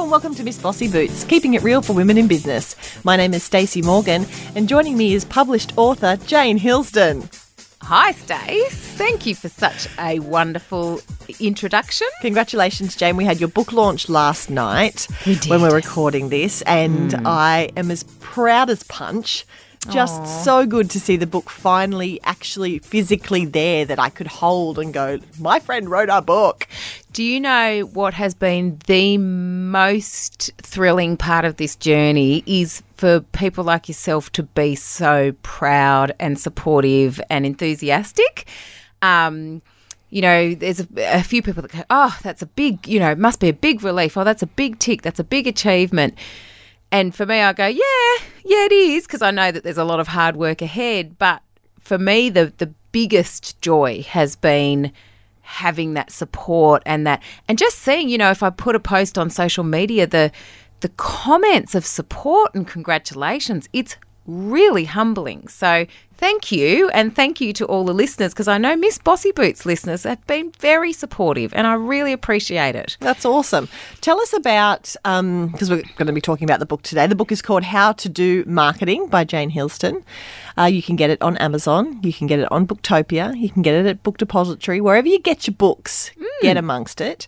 Hello and welcome to Miss Bossy Boots, keeping it real for women in business. My name is Stacey Morgan, and joining me is published author Jane Hilsden. Hi, Stace. Thank you for such a wonderful introduction. Congratulations, Jane. We had your book launch last night We did. when we're recording this, and hmm. I am as proud as punch. Just so good to see the book finally actually physically there that I could hold and go, my friend wrote our book. Do you know what has been the most thrilling part of this journey is for people like yourself to be so proud and supportive and enthusiastic? Um, you know, there's a, a few people that go, oh, that's a big, you know, must be a big relief. Oh, that's a big tick. That's a big achievement. And for me, I go, yeah, yeah, it is, because I know that there's a lot of hard work ahead. But for me, the the biggest joy has been having that support and that, and just seeing, you know, if I put a post on social media, the the comments of support and congratulations, it's really humbling. So thank you, and thank you to all the listeners, because I know Miss Bossy Boots listeners have been very supportive, and I really appreciate it. That's awesome. Tell us about, because we're going to be talking about the book today. The book is called How to Do Marketing by Jane Hilsden. Uh, you can get it on Amazon. You can get it on Booktopia. You can get it at Book Depository. Wherever you get your books, get amongst it.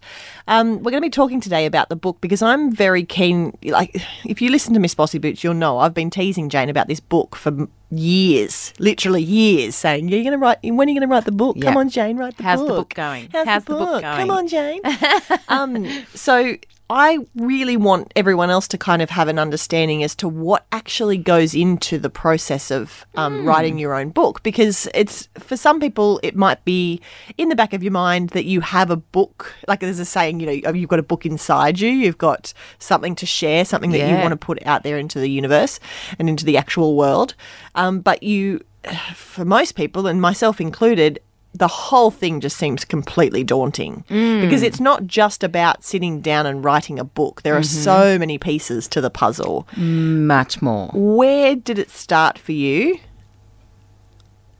Um, we're going to be talking today about the book because I'm very keen. Like, if you listen to Miss Bossy Boots, you'll know I've been teasing Jane about this book for years, literally years, saying, "You're going to write. When are you going to write the book? Come on, Jane, write the How's book. How's the book going? How's, How's the, the book book? going? Come on, Jane." um, so I really want everyone else to kind of have an understanding as to what actually goes into the process of um, Hmm. writing your own book, because it's for some people it might be in the back of your mind that you have a book, like there's a saying, you know, you've got a book inside you, you've got something to share, something that you want to put out there into the universe and into the actual world, um, but you. For most people, and myself included, the whole thing just seems completely daunting because it's not just about sitting down and writing a book. There are so many pieces to the puzzle. Much more. Where did it start for you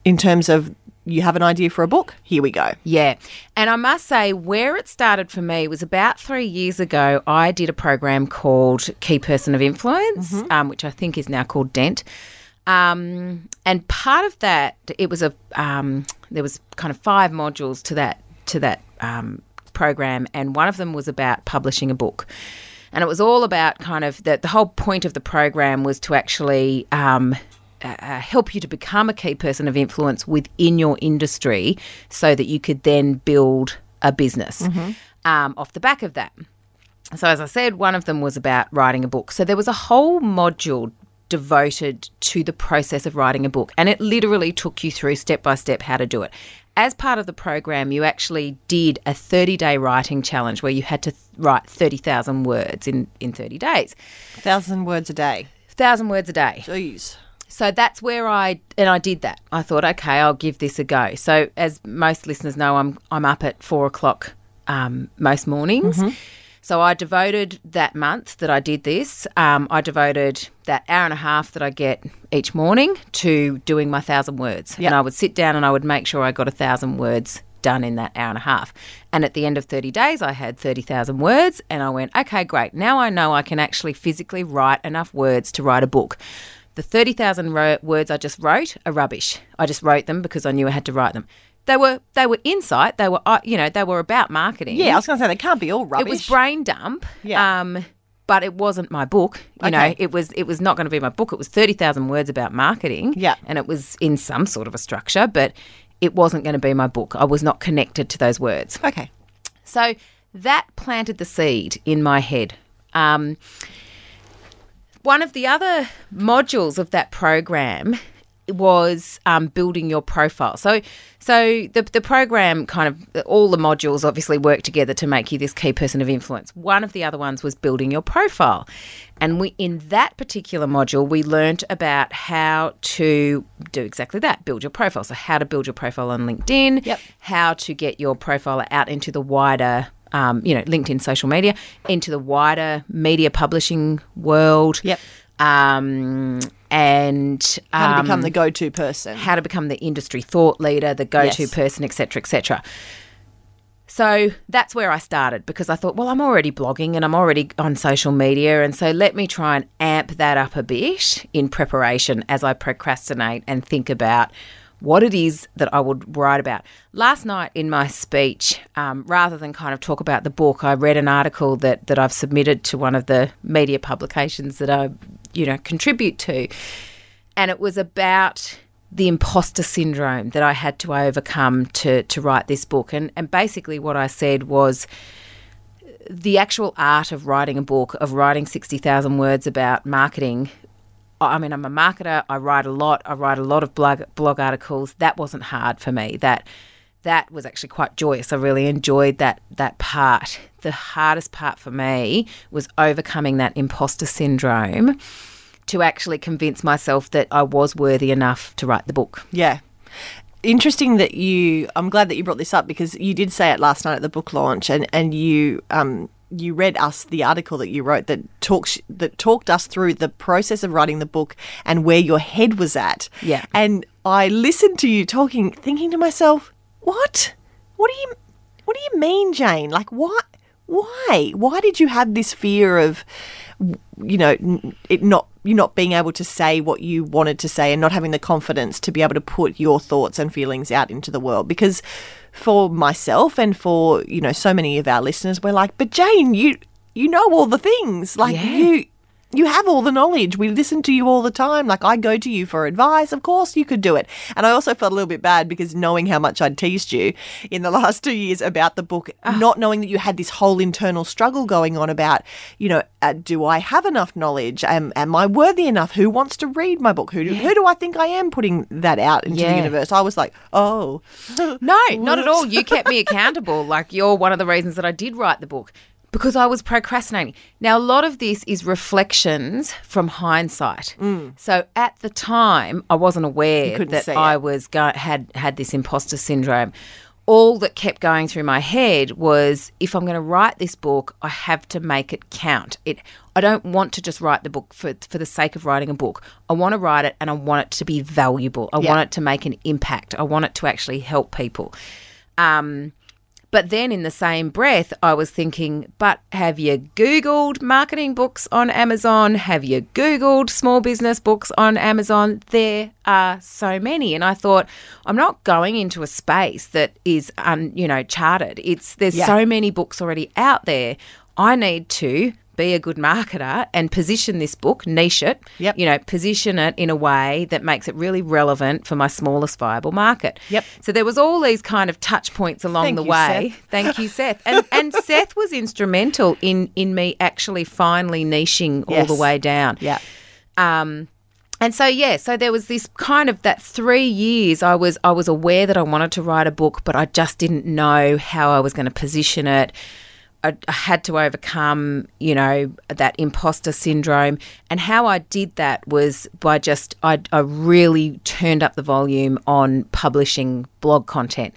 in terms of you have an idea for a book? Here we go. Yeah. And I must say, where it started for me was about three years ago. I did a program called Key Person of Influence, um, which I think is now called Dent. Um, and part of that, it was a um, there was kind of five modules to that to that um, program, and one of them was about publishing a book. And it was all about kind of that. The whole point of the program was to actually um, uh, uh, help you to become a key person of influence within your industry so that you could then build a business um, off the back of that. So, as I said, one of them was about writing a book. So, there was a whole module devoted to the process of writing a book, and it literally took you through step by step how to do it. As part of the program, you actually did a 30 day writing challenge where you had to th- write 30,000 words in, in 30 days. thousand words a day. 1,000 words a day. Jeez. So that's where I and I did that. I thought, okay, I'll give this a go. So as most listeners know, I'm I'm up at four o'clock um, most mornings. So I devoted that month that I did this. Um, I devoted that hour and a half that I get each morning to doing my thousand words, Yep. and I would sit down and I would make sure I got a thousand words done in that hour and a half. And at the end of 30 days, I had 30,000 words, and I went, okay, great. Now I know I can actually physically write enough words to write a book. The 30,000 ro- words I just wrote are rubbish. I just wrote them because I knew I had to write them. They were they were insight. They were uh, you know they were about marketing. Yeah, I was going to say they can't be all rubbish. it was brain dump. Yeah. Um, but it wasn't my book. You know, it was it was not going to be my book. It was thirty thousand words about marketing. Yeah. and it was in some sort of a structure, but it wasn't going to be my book. I was not connected to those words. okay. So that planted the seed in my head. Um, one of the other modules of that program was um, building your profile. So, so the the program kind of all the modules obviously work together to make you this key person of influence. One of the other ones was building your profile, and we in that particular module we learnt about how to do exactly that: build your profile. So, how to build your profile on LinkedIn, Yep. how to get your profile out into the wider um, you know, LinkedIn social media into the wider media publishing world. Yep. Um, and How to um, become the go-to person. how to become the industry thought leader, the go-to Yes. person, etc., etc. So that's where I started because I thought, well, I'm already blogging and I'm already on social media. And so let me try and amp that up a bit in preparation as I procrastinate and think about what it is that I would write about. Last night in my speech, um, rather than kind of talk about the book, I read an article that, that I've submitted to one of the media publications that I, you know, contribute to. And it was about the imposter syndrome that I had to overcome to to write this book. And and basically what I said was the actual art of writing a book, of writing 60,000 words about marketing. I mean, I'm a marketer. I write a lot. I write a lot of blog blog articles. That wasn't hard for me. That that was actually quite joyous. I really enjoyed that that part. The hardest part for me was overcoming that imposter syndrome to actually convince myself that I was worthy enough to write the book. Yeah. Interesting that you. I'm glad that you brought this up because you did say it last night at the book launch, and and you um you read us the article that you wrote that talks that talked us through the process of writing the book and where your head was at. Yeah. And I listened to you talking, thinking to myself, what? What do you what do you mean, Jane? Like what? Why? Why did you have this fear of, you know, it not you not being able to say what you wanted to say and not having the confidence to be able to put your thoughts and feelings out into the world? Because for myself and for you know so many of our listeners, we're like, but Jane, you you know all the things, like Yeah. you you have all the knowledge. We listen to you all the time. Like I go to you for advice. Of course you could do it. And I also felt a little bit bad because knowing how much I'd teased you in the last two years about the book, not knowing that you had this whole internal struggle going on about, you know, uh, do I have enough knowledge? Am, am I worthy enough? Who wants to read my book? Who do, who do I think I am putting that out into the universe? I was like, oh, No, not at all. You kept me accountable. Like you're one of the reasons that I did write the book because I was procrastinating. Now, a lot of this is reflections from hindsight. So at the time, I wasn't aware that I was go- had had this imposter syndrome. All that kept going through my head was if I'm going to write this book, I have to make it count. It I don't want to just write the book for for the sake of writing a book. I want to write it and I want it to be valuable. I Yeah. want it to make an impact. I want it to actually help people. Um, but then in the same breath, I was thinking, but have you Googled marketing books on Amazon? Have you Googled small business books on Amazon? There are so many. And I thought, I'm not going into a space that is, un, you know, charted. It's there's Yeah. so many books already out there. I need to be a good marketer and position this book, niche it, Yep. you know, position it in a way that makes it really relevant for my smallest viable market. Yep. So there was all these kind of touch points along Thank the you, way. Seth. Thank you, Seth. And and Seth was instrumental in in me actually finally niching all the way down. yeah. Um, and so yeah, so there was this kind of that three years. I was I was aware that I wanted to write a book, but I just didn't know how I was going to position it. I, had to overcome, you know, that imposter syndrome, and how I did that was by just I, I really turned up the volume on publishing blog content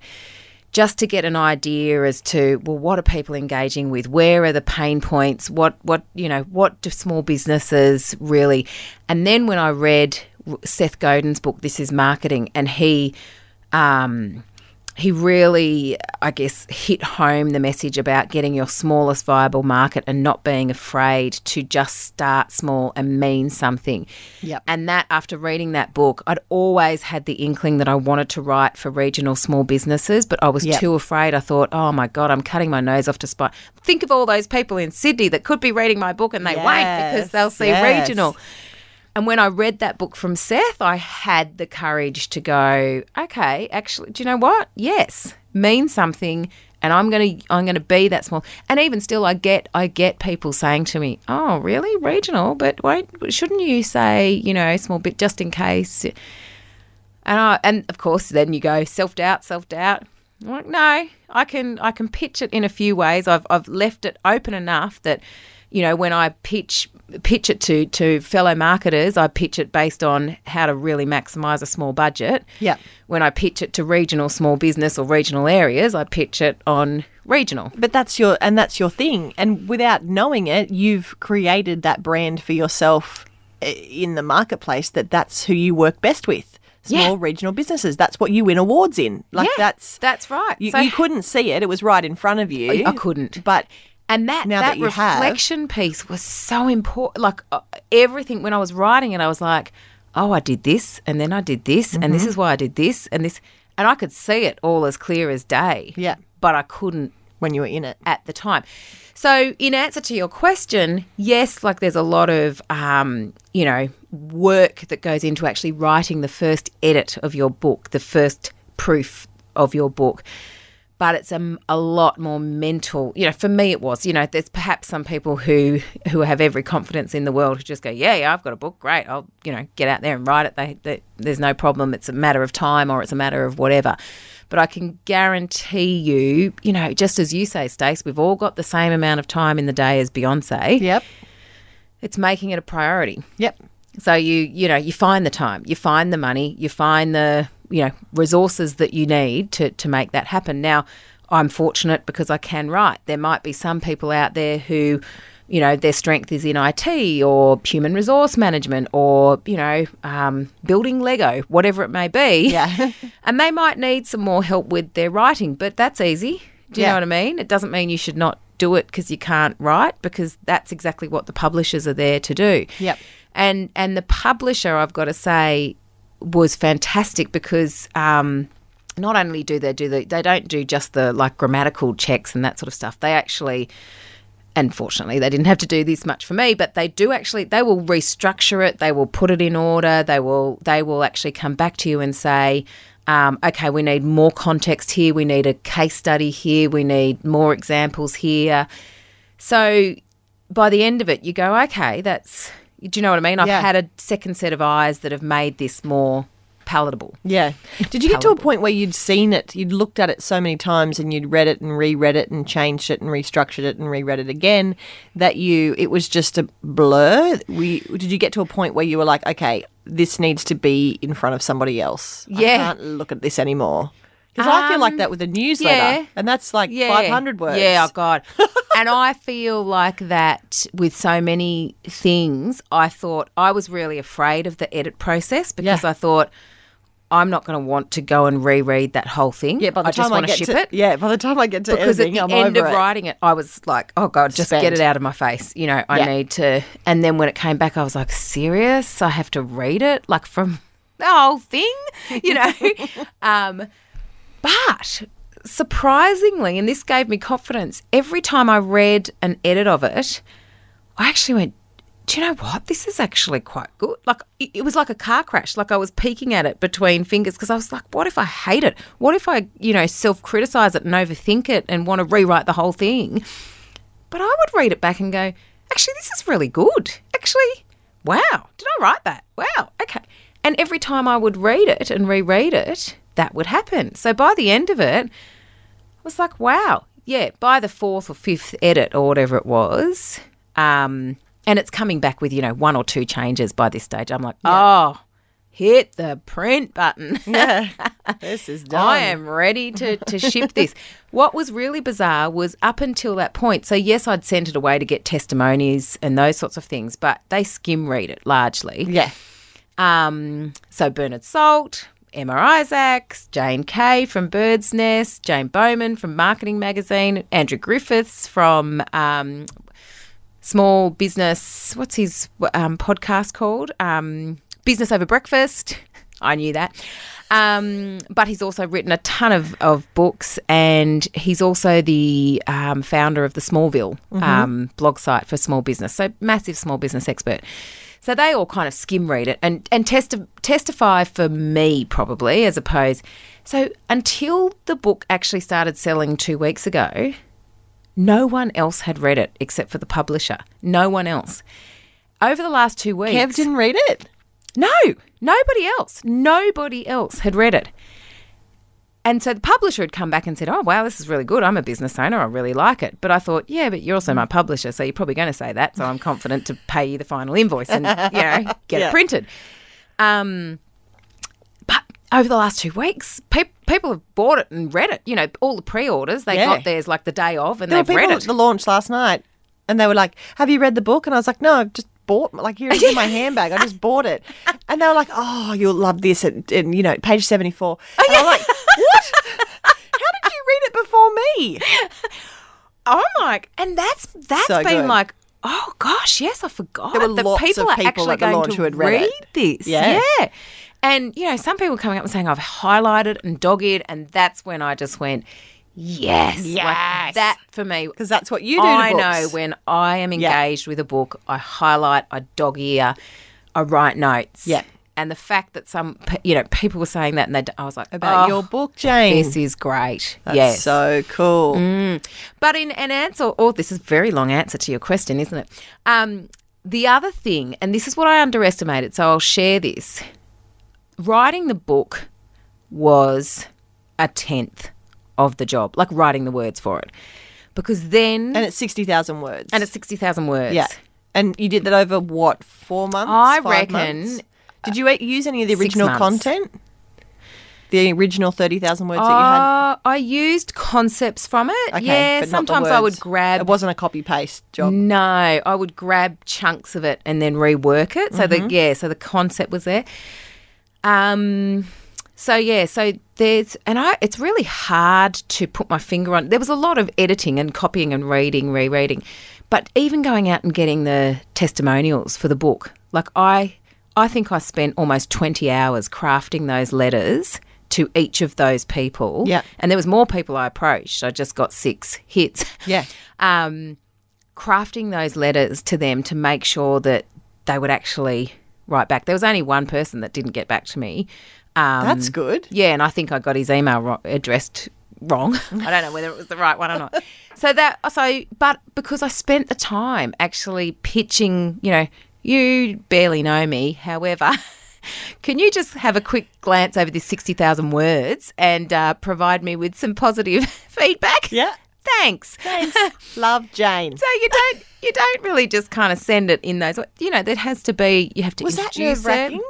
just to get an idea as to well what are people engaging with? Where are the pain points? What what you know what do small businesses really? And then when i read seth godin's book this is marketing and he um he really, I guess, hit home the message about getting your smallest viable market and not being afraid to just start small and mean something. Yep. And that, after reading that book, I'd always had the inkling that I wanted to write for regional small businesses, but I was Yep. too afraid. I thought, oh my God, I'm cutting my nose off to spite. Think of all those people in Sydney that could be reading my book and they won't because they'll see yes. regional. And when I read that book from Seth, I had the courage to go, okay, actually, do you know what? Yes, mean something and I'm going to I'm going to be that small. And even still I get I get people saying to me, "Oh, really? Regional, but wait, shouldn't you say, you know, small bit just in case?" And I, and of course then you go self-doubt, self-doubt. I'm like, "No, I can I can pitch it in a few ways. I've I've left it open enough that you know, when I pitch pitch it to to fellow marketers, I pitch it based on how to really maximise a small budget. Yep. When I pitch it to regional small business or regional areas, I pitch it on regional. But that's your and that's your thing. And without knowing it, you've created that brand for yourself eh, in the marketplace that that's who you work best with. small Yeah. regional businesses. That's what you win awards in. Like Yeah, that's that's right. You, So- you couldn't see it; it was right in front of you. I couldn't. But And that Now that, that you have- reflection piece was so important. Like uh, everything when I was writing it, I was like, "Oh, I did this, and then I did this, and Mm-hmm. this is why I did this, and this," and I could see it all as clear as day. Yeah. but I couldn't when you were in it, at the time. So, in answer to your question, yes, like there's a lot of, um, you know, work that goes into actually writing the first edit of your book, the first proof of your book. But it's a, a lot more mental. You know, for me, it was. You know, there's perhaps some people who who have every confidence in the world who just go, yeah, yeah, I've got a book, great. I'll you know get out there and write it. They, they, there's no problem. It's a matter of time or it's a matter of whatever. But I can guarantee you, you know, just as you say, Stace, we've all got the same amount of time in the day as Beyonce. yep, It's making it a priority. yep, So you you know you find the time, you find the money, you find the you know resources that you need to to make that happen. Now, I'm fortunate because I can write. There might be some people out there who you know their strength is in IT or human resource management or you know um, building Lego, whatever it may be. Yeah. and they might need some more help with their writing, but that's easy. Do you Yeah. know what I mean? It doesn't mean you should not do it because you can't write because that's exactly what the publishers are there to do. Yep. And and the publisher, I've got to say, was fantastic because um, not only do they do the they don't do just the like grammatical checks and that sort of stuff. They actually unfortunately they didn't have to do this much for me but they do actually they will restructure it they will put it in order they will they will actually come back to you and say um, okay we need more context here we need a case study here we need more examples here so by the end of it you go okay that's do you know what i mean i've Yeah. had a second set of eyes that have made this more palatable yeah. Did you get to a point where you'd seen it, you'd looked at it so many times, and you'd read it and reread it and changed it and restructured it and reread it again that you it was just a blur? We did you get to a point where you were like, okay, this needs to be in front of somebody else? I Yeah. can't look at this anymore. Because I feel like Um, that with a newsletter, yeah. and that's like yeah. 500 words. Yeah, oh God. and I feel like that with so many things, I thought I was really afraid of the edit process because Yeah. I thought I'm not going to want to go and reread that whole thing. Yeah, by the I just time I want get to it. yeah, by the time I get to Because at the I'm end of it. writing it, I was like, "Oh God, just Spent. get it out of my face." You know, I Yeah. need to. And then when it came back, I was like, "Serious? I have to read it like from the whole thing?" You know. um, but surprisingly, and this gave me confidence, every time I read an edit of it, I actually went, do you know what? This is actually quite good. Like, it, was like a car crash. Like, I was peeking at it between fingers because I was like, what if I hate it? What if I, you know, self criticize it and overthink it and want to rewrite the whole thing? But I would read it back and go, actually, this is really good. Actually, wow, did I write that? Wow, okay. And every time I would read it and reread it, that would happen. So by the end of it, I was like, wow, yeah, by the fourth or fifth edit or whatever it was, um, and it's coming back with, you know, one or two changes by this stage. I'm like, oh, hit the print button. Yeah, this is done. I am ready to, to ship this. What was really bizarre was up until that point. So, yes, I'd sent it away to get testimonies and those sorts of things, but they skim read it largely. Yeah, Um, so, Bernard Salt, Emma Isaacs, Jane Cay from Birdsnest, Jane Bowman from Marketing Magazine, Andrew Griffiths from um, Small Business, what's his um, podcast called? Um, Business Over Breakfast. I knew that. Um, but he's also written a ton of, of books, and he's also the um, founder of the Smallville um, blog site for small business. So, massive small business expert. So they all kind of skim read it and and testi- testify for me probably as opposed. So until the book actually started selling two weeks ago, no one else had read it except for the publisher. No one else. Over the last two weeks, Kev didn't read it. no, nobody else, nobody else had read it. And so the publisher had come back and said, "Oh wow, this is really good. I'm a business owner. I really like it." But I thought, "Yeah, but you're also my publisher, so you're probably going to say that. So I'm confident to pay you the final invoice and you know get Yeah. it printed." Um, but over the last two weeks, pe- people have bought it and read it. You know, all the pre-orders they Yeah. got theirs like the day of, and There they've read at it. the launch last night, and they were like, "Have you read the book?" And I was like, "No, I've just bought, like here it is in my handbag. I just bought it, and they were like, "Oh, you'll love this," and, and you know, page seventy four. Oh, and I'm like, "What? How did you read it before me?" Oh, I'm like, and that's that's So been good. like, oh gosh, yes, I forgot. There were that lots people of are people actually at the going to who had read it. this. Yeah. yeah. And you know, some people coming up and saying I've highlighted and dogged, and that's when I just went, yes, Like, Yes. that for me. Because that's what you do. I know when I am engaged with a book, I highlight, I dog ear, I write notes. Yeah. And the fact that some, you know, people were saying that, and they, I was like, about oh, your book, Jane. This is great. That's yes. so cool. But in an answer, oh, this is a very long answer to your question, isn't it? Um, the other thing, and this is what I underestimated, so I'll share this. Writing the book was a tenth of the job, like writing the words for it, because then And it's sixty thousand words. and it's sixty thousand words. yeah. And you did that over what four months? I reckon- months? Did you use any of the original content? The original thirty thousand words that you had. Uh, I used concepts from it. Okay, yeah, but not the sometimes I would grab It wasn't a copy paste job. No, I would grab chunks of it and then rework it. So Mm-hmm. the yeah, so the concept was there. Um so yeah, so there's and I it's really hard to put my finger on. There was a lot of editing and copying and reading, rereading. But even going out and getting the testimonials for the book, like I I think I spent almost 20 hours crafting those letters to each of those people. Yeah. And there was more people I approached. I just got 6 hits Yeah. um, crafting those letters to them to make sure that they would actually write back. There was only one person that didn't get back to me. Um, That's good. yeah, and I think I got his email ro- addressed wrong. I don't know whether it was the right one or not. So that so, but because I spent the time actually pitching, you know, you barely know me. However, can you just have a quick glance over this sixty thousand words and uh, provide me with some positive feedback? Yeah. Thanks. Thanks. Love Jane. So you don't you don't really just kind of send it in those. You know, there has to be. You have to Was that nerve wracking?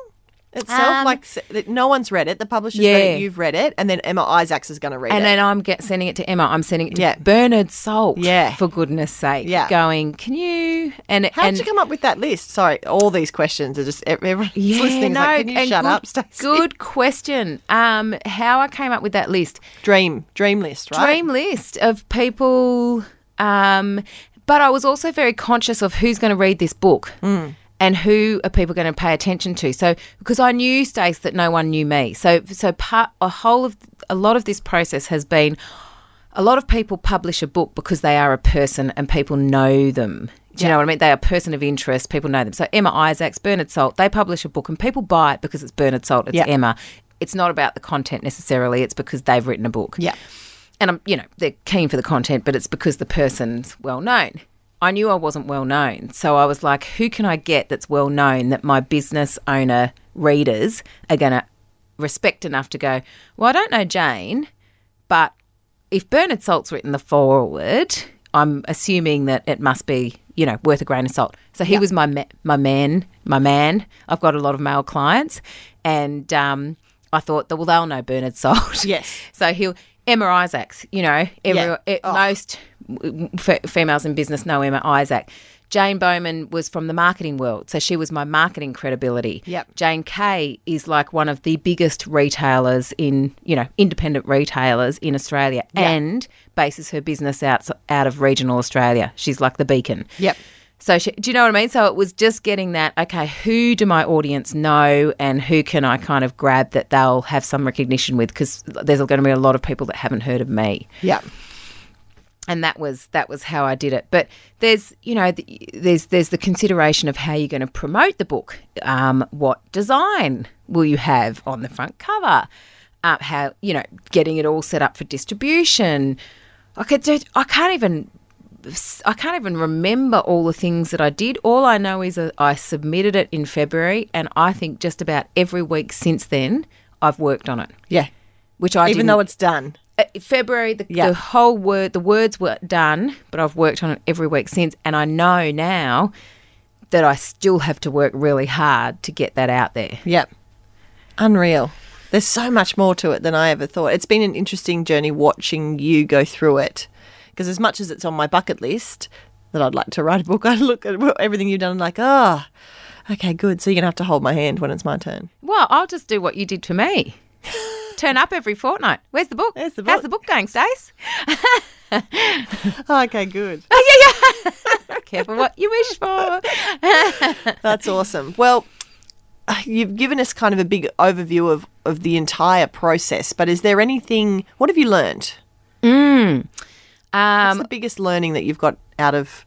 It. Itself, Um, like no one's read it. The publisher's read Yeah. it. You've read it, and then Emma Isaacs is going to read And it. And then I'm get, sending it to Emma. I'm sending it to Yeah. Bernard Salt. Yeah. For goodness sake. Yeah. Going, can you? And How did you come up with that list? Sorry, all these questions are just ev- everyone's yeah, listening. is no, like, and shut good, up, Stacey? Good question. Um, how I came up with that list. Dream, dream list, right? dream list of people. Um, but I was also very conscious of who's going to read this book and who are people going to pay attention to. So because I knew Stace that no one knew me, so so part a whole of a lot of this process has been. A lot of people publish a book because they are a person and people know them. Do you know what I mean? They are a person of interest. People know them. So Emma Isaacs, Bernard Salt, they publish a book and people buy it because it's Bernard Salt. It's Yeah. Emma. It's not about the content necessarily. It's because they've written a book Yeah. and I'm, you know, they're keen for the content, but it's because the person's well known. I knew I wasn't well known, so I was like, who can I get that's well known that my business owner readers are going to respect enough to go, well, I don't know Jane, but if Bernard Salt's written the forward, I'm assuming that it must be, you know, worth a grain of salt. So he was my ma- my man, my man. I've got a lot of male clients, and um, I thought well, they'll know Bernard Salt. Yes. So he'll Emma Isaacs. You know, every, Yeah. e- Oh. most f- females in business know Emma Isaac. Jane Bowman was from the marketing world, so she was my marketing credibility. Yep. Jane Cay is like one of the biggest retailers in, you know, independent retailers in Australia Yeah. and bases her business out out of regional Australia. She's like the beacon. Yep. So she, do you know what I mean? So it was just getting that. Okay, who do my audience know, and who can I kind of grab that they'll have some recognition with? Because there's going to be a lot of people that haven't heard of me, Yeah. and that was that was how I did it. But there's you know the, there's there's the consideration of how you're going to promote the book. Um, what design will you have on the front cover? Uh, how you know getting it all set up for distribution. I could do, I can't even I can't even remember all the things that I did. All I know is that I submitted it in February, and I think just about every week since then I've worked on it. Yeah. Which I Even though it's done. uh, February, the, Yeah. the whole word, the words were done, but I've worked on it every week since, and I know now that I still have to work really hard to get that out there. Yep. Unreal. There's so much more to it than I ever thought. It's been an interesting journey watching you go through it. Because as much as it's on my bucket list, that I'd like to write a book, I look at everything you've done and like, oh, okay, good. So you're gonna have to hold my hand when it's my turn. Well, I'll just do what you did for me. Turn up every fortnight. Where's the book? Where's the How's the book going, Stace? okay, good. Yeah, yeah. Careful what you wish for. That's awesome. Well, you've given us kind of a big overview of, of the entire process, but is there anything, what have you learned? What's Um, the biggest learning that you've got out of,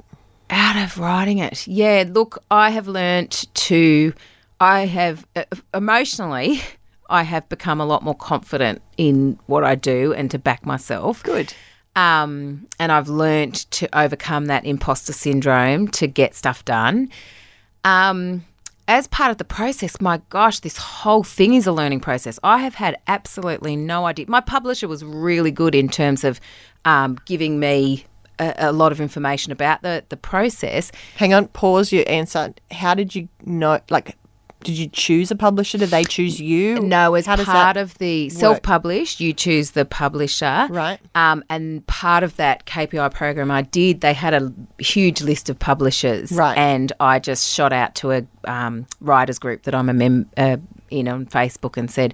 out of writing it. Yeah, look, I have learnt to, I have uh, emotionally, I have become a lot more confident in what I do and to back myself. good? Um, and I've learnt to overcome that imposter syndrome to get stuff done. Um, as part of the process, my gosh, this whole thing is a learning process. I have had absolutely no idea. My publisher was really good in terms of um, giving me a, a lot of information about the, the process. Hang on, pause your answer. How did you know, like, did you choose a publisher? Did they choose you? No, as How part of the self-published, you choose the publisher, Right. Um, and part of that KPI program I did, they had a huge list of publishers, Right. And I just shot out to a um, writers group that I'm a mem- uh, in on Facebook and said,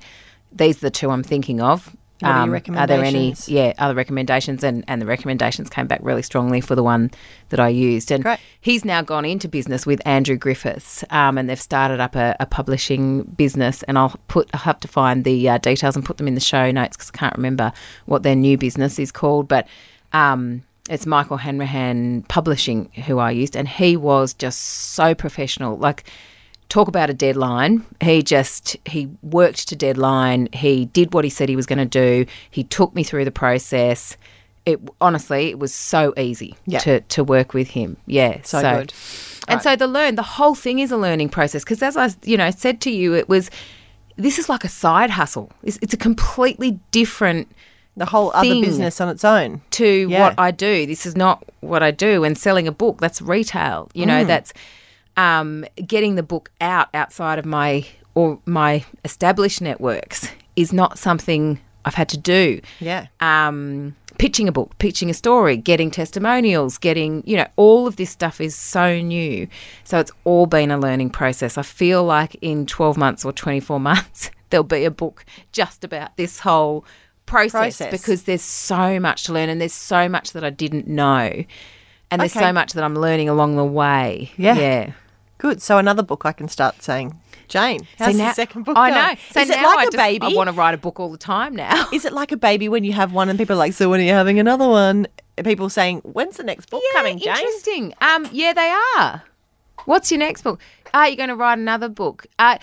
"These are the two I'm thinking of." Are your Are there any, yeah, other recommendations? And, and the recommendations came back really strongly for the one that I used. And Great. he's now gone into business with Andrew Griffiths, um, and they've started up a, a publishing business. And I'll put I'll have to find the uh, details and put them in the show notes because I can't remember what their new business is called. But um, it's Michael Hanrahan Publishing who I used, and he was just so professional. Like talk about a deadline. He just he worked to deadline. He did what he said he was going to do. He took me through the process. It honestly, it was so easy Yeah. to to work with him. Yeah, So good. And so the learn the whole thing is a learning process because as I you know said to you, it was this is like a side hustle. It's, it's a completely different The whole other business on its own. to Yeah. what I do. This is not what I do. And selling a book, that's retail. You Mm. know, that's um, getting the book out outside of my or my established networks is not something I've had to do. Yeah. Um, pitching a book, pitching a story, getting testimonials, getting, you know, all of this stuff is so new. So it's all been a learning process. I feel like in 12 months or 24 months, there'll be a book just about this whole process, Process. because there's so much to learn and there's so much that I didn't know. And there's Okay. so much that I'm learning along the way. Yeah. Yeah. Good. So another book I can start saying, Jane, how's so now, the second book I know. So is it like I a just, baby? I want to write a book all the time now. Is it like a baby when you have one and people are like, so when are you having another one? People saying, when's the next book coming, Jane? Interesting. Um, yeah, they are. What's your next book? Are you going to write another book? Uh,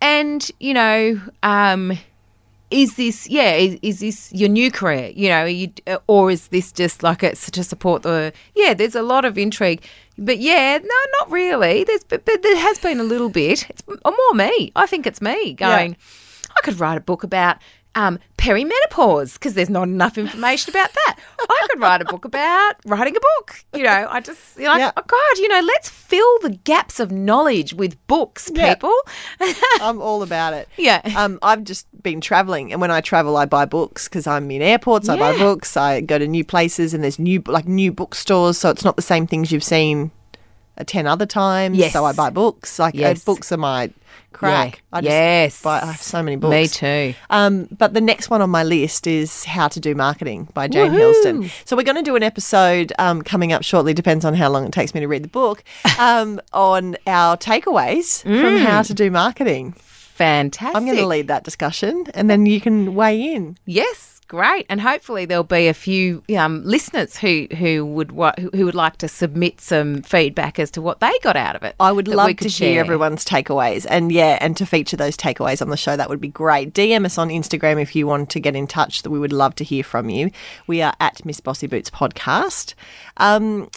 and you know, um, is this yeah? Is, is this your new career? You know, you, or is this just like it's to support the? Yeah, there's a lot of intrigue, but yeah, no, not really. There's but, but there has been a little bit. It's more me. I think it's me going. I could write a book about um, perimenopause because there's not enough information about that. I could write a book about writing a book. You know, I just Yeah. oh God, you know, let's fill the gaps of knowledge with books, Yeah. people. I'm all about it. Yeah. Um, I've just been traveling, and when I travel, I buy books because I'm in airports. I buy books. I go to new places, and there's new like new bookstores, so it's not the same things you've seen ten other times. Yes. So I buy books. Like uh, Yes. books are my crack. Yeah. I just yes, buy, I have so many books. Me too. Um, but the next one on my list is How to Do Marketing by Jane. Hilsden. So we're going to do an episode um, coming up shortly, depends on how long it takes me to read the book, um, on our takeaways from Mm. how to do marketing. Fantastic. I'm going to lead that discussion and then you can weigh in. Yes, great, and hopefully there'll be a few um, listeners who who would wa- who would like to submit some feedback as to what they got out of it. I would love to could hear share. everyone's takeaways and yeah, and to feature those takeaways on the show. That would be great. DM us on Instagram if you want to get in touch. That we would love to hear from you. We are at Miss Bossy Boots Podcast. Um,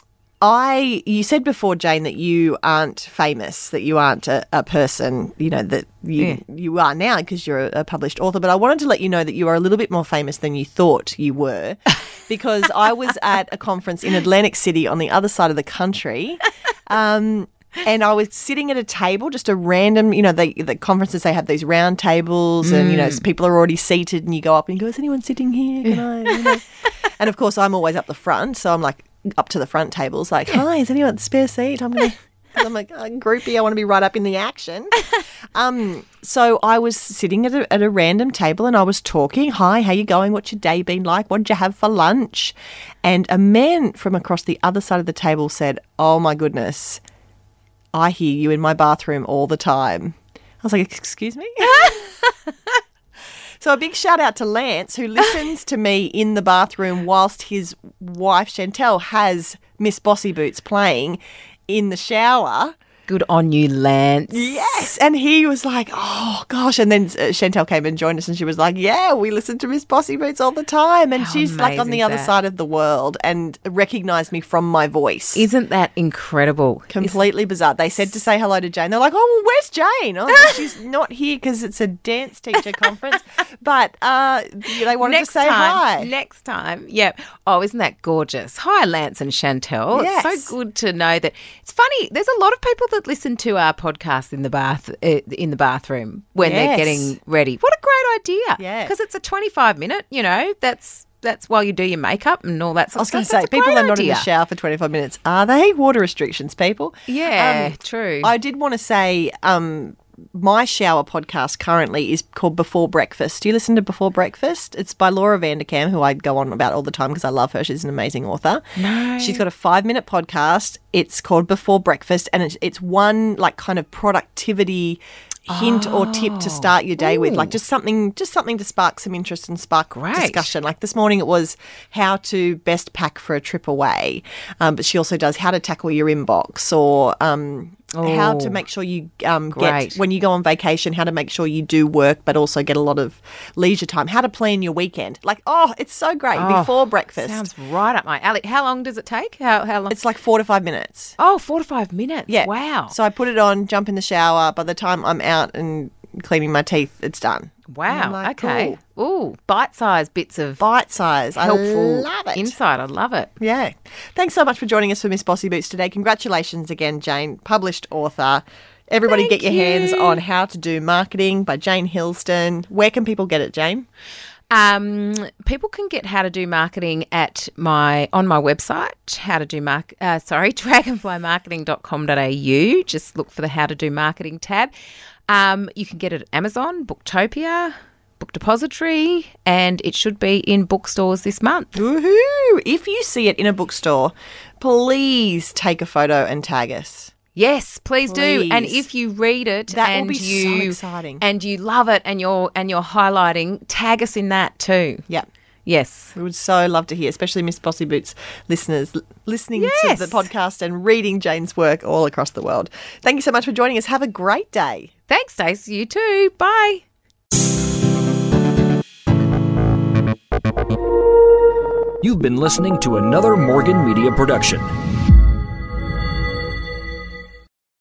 I you said before, Jane, that you aren't famous, that you aren't a, a person, you know, that you you are now because you're a, a published author. But I wanted to let you know that you are a little bit more famous than you thought you were, because I was at a conference in Atlantic City on the other side of the country. Um, and I was sitting at a table, just a random, you know, the, the conferences, they have these round tables and, you know, Mm. people are already seated and you go up and you go, is anyone sitting here? Can I? You know? and of course, I'm always up the front. So I'm like, up to the front tables, like, "Hi, is anyone spare seat?" I'm gonna. I'm like oh, groupie. I want to be right up in the action. Um, so I was sitting at a, at a random table and I was talking. Hi, how you going? What's your day been like? What did you have for lunch? And a man from across the other side of the table said, "Oh my goodness, I hear you in my bathroom all the time." I was like, "Excuse me." So a big shout out to Lance who listens to me in the bathroom whilst his wife Chantel has Miss Bossy Boots playing in the shower. Good on you, Lance. Yes, and he was like, "Oh gosh!" And then uh, Chantel came and joined us, and she was like, "Yeah, we listen to Miss Bossy Boots all the time." And How she's like on the other that? side of the world and recognised me from my voice. Isn't that incredible? Completely bizarre. They said to say hello to Jane. They're like, "Oh, well, where's Jane?" Oh, she's not here because it's a dance teacher conference. But uh, they wanted next to say time, hi. Next time, yeah. Oh, isn't that gorgeous? Hi, Lance and Chantel. Yes. It's so good to know that. It's funny. There's a lot of people that listen to our podcast in the bath uh, in the bathroom when Yes. they're getting ready. What a great idea! Yeah. because it's a 25 minute. You know, that's that's while you do your makeup and all that. Sort I was going to say, people are not in the shower for 25 minutes. Are they? Water restrictions, people. Yeah, Um, true. I did want to say um, my shower podcast currently is called Before Breakfast. Do you listen to Before Breakfast? It's by Laura Vanderkam, who I go on about all the time because I love her. She's an amazing author. No. She's got a five minute podcast. It's called Before Breakfast, and it's, it's one like kind of productivity hint or tip to start your day with like just something just something to spark some interest and spark Great. discussion like this morning it was how to best pack for a trip away um, but she also does how to tackle your inbox or um, how to Oh, make sure you um, get when you go on vacation how to make sure you do work but also get a lot of leisure time how to plan your weekend like oh it's so great Oh, before breakfast Sounds right up my alley. How long does it take? How how long? it's like four to five minutes oh, four to five minutes. yeah Wow. so i put it on jump in the shower by the time i'm out and cleaning my teeth it's done Wow. Like, okay. cool. Ooh, bite-sized bits of bite size helpful I love it insight. I love it. Yeah. Thanks so much for joining us for Miss Bossy Boots today. Congratulations again, Jane, published author. Everybody Thank get your hands on How to Do Marketing by Jane Hilsden. Where can people get it, Jane? Um, people can get how to do marketing at my on my website, how to do mark uh, sorry, dragonflymarketing.com.au. Just look for the how to do marketing tab. Um, you can get it at Amazon, Booktopia, Book Depository, and it should be in bookstores this month. Woohoo! If you see it in a bookstore, please take a photo and tag us. Yes, please, do. And if you read it That will and be so you exciting. and you love it and you're and you're highlighting, tag us in that too. Yeah. Yes. We would so love to hear, especially Miss Bossy Boots listeners listening Yes. to the podcast and reading Jane's work all across the world. Thank you so much for joining us. Have a great day. Thanks, Stacey. You too. Bye. You've been listening to another Morgan Media production.